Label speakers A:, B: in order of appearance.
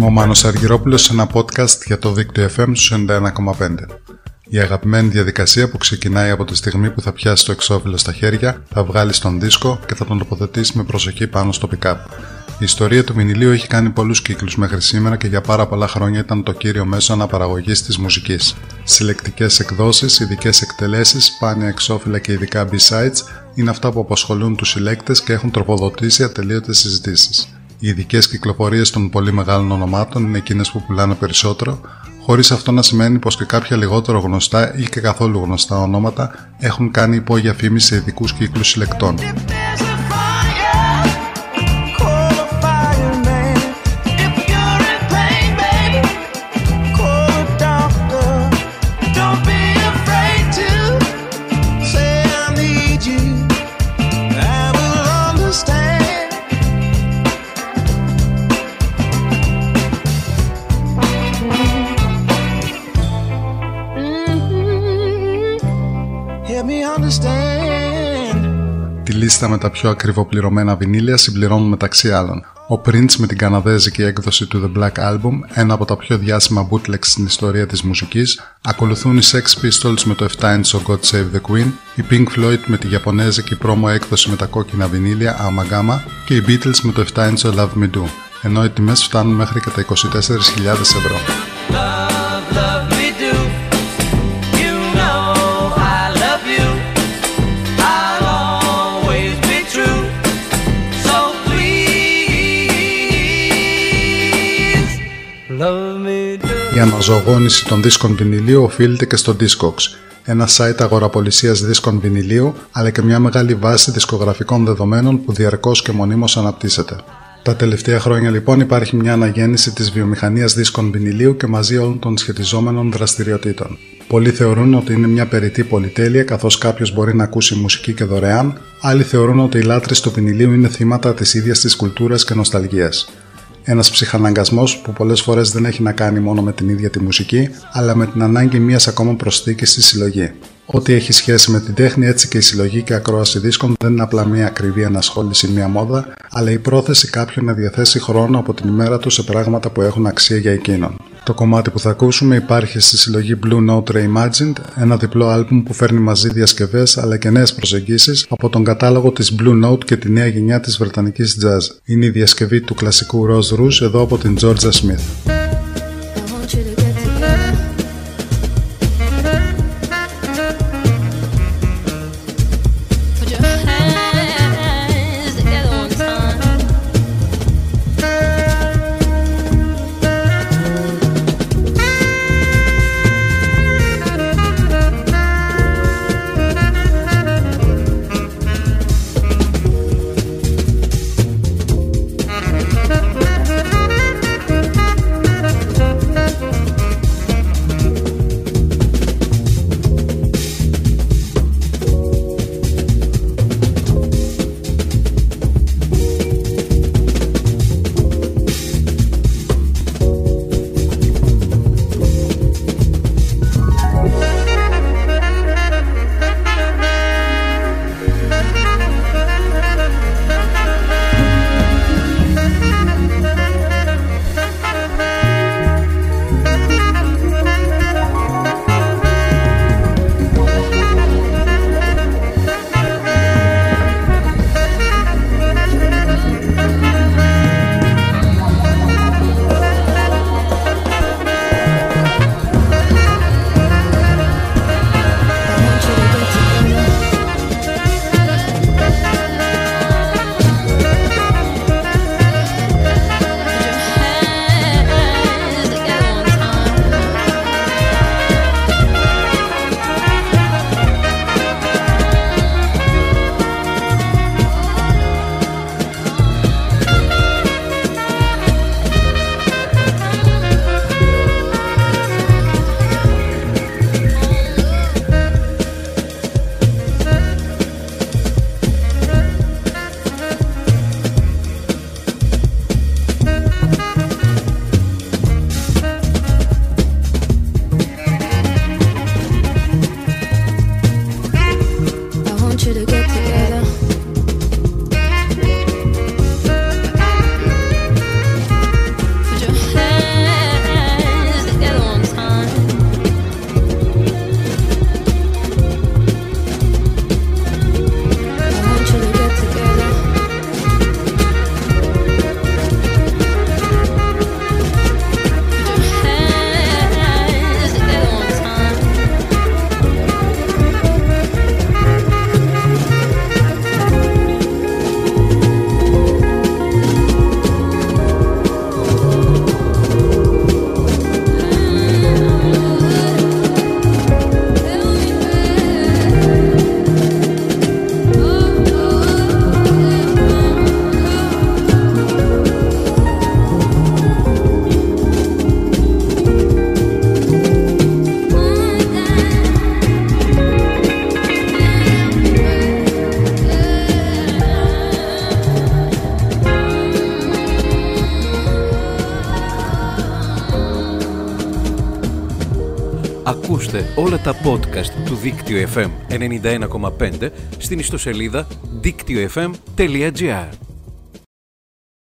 A: Είμαι ο Μάνος Αργυρόπουλος σε ένα podcast για το δίκτυο FM στους 91,5. Η αγαπημένη διαδικασία που ξεκινάει από τη στιγμή που θα πιάσει το εξώφυλλο στα χέρια, θα βγάλει τον δίσκο και θα τον τοποθετήσει με προσοχή πάνω στο pick-up. Η ιστορία του βινιλίου έχει κάνει πολλούς κύκλους μέχρι σήμερα και για πάρα πολλά χρόνια ήταν το κύριο μέσο αναπαραγωγής της μουσικής. Συλλεκτικές εκδόσεις, ειδικές εκτελέσεις, σπάνια εξώφυλλα και ειδικά B-sides είναι αυτά που απασχολούν τους συλλέκτες και έχουν τροφοδοτήσει ατελείωτες συζητήσεις. Οι ειδικές κυκλοφορίες των πολύ μεγάλων ονομάτων είναι εκείνες που πουλάνε περισσότερο, χωρίς αυτό να σημαίνει πως και κάποια λιγότερο γνωστά ή και καθόλου γνωστά ονόματα έχουν κάνει υπόγεια φήμη σε ειδικούς κύκλους συλλεκτών. Λίστα με τα πιο ακριβοπληρωμένα βινίλια συμπληρώνουν μεταξύ άλλων ο Prince με την καναδέζικη έκδοση του The Black Album, ένα από τα πιο διάσημα bootlegs στην ιστορία της μουσικής, ακολουθούν οι Sex Pistols με το 7 inch God Save the Queen, η Pink Floyd με τη Ιαπωνέζικη πρόμο έκδοση με τα κόκκινα βινίλια Amagama και οι Beatles με το 7 inch Love Me Do, ενώ οι τιμές φτάνουν μέχρι και τα 24.000 ευρώ. Η αναζωογόνηση των δίσκων βινιλίου οφείλεται και στο Discogs, ένα site αγοραπολισίας δίσκων βινιλίου, αλλά και μια μεγάλη βάση δισκογραφικών δεδομένων που διαρκώς και μονίμως αναπτύσσεται. Τα τελευταία χρόνια λοιπόν υπάρχει μια αναγέννηση της βιομηχανίας δίσκων βινιλίου και μαζί όλων των σχετιζόμενων δραστηριοτήτων. Πολλοί θεωρούν ότι είναι μια περιττή πολυτέλεια καθώς κάποιος μπορεί να ακούσει μουσική και δωρεάν, άλλοι θεωρούν ότι οι λάτρε του βινιλίου είναι θύματα της ίδιας της κουλτούρας και νοσταλγίας. Ένας ψυχαναγκασμός που πολλές φορές δεν έχει να κάνει μόνο με την ίδια τη μουσική, αλλά με την ανάγκη μιας ακόμα προσθήκης στη συλλογή. Ό,τι έχει σχέση με την τέχνη, έτσι και η συλλογή και ακρόαση δίσκων δεν είναι απλά μια ακριβή ανασχόληση, μια μόδα, αλλά η πρόθεση κάποιον να διαθέσει χρόνο από την ημέρα του σε πράγματα που έχουν αξία για εκείνον. Το κομμάτι που θα ακούσουμε υπάρχει στη συλλογή Blue Note Reimagined, ένα διπλό άλμπουμ που φέρνει μαζί διασκευές αλλά και νέες προσεγγίσεις από τον κατάλογο της Blue Note και τη νέα γενιά της βρετανικής jazz. Είναι η διασκευή του κλασικού Rose Rouge εδώ από την Georgia Smith.
B: Ακούστε όλα τα podcast του Δίκτυο FM 91,5 στην ιστοσελίδα δίκτυοfm.gr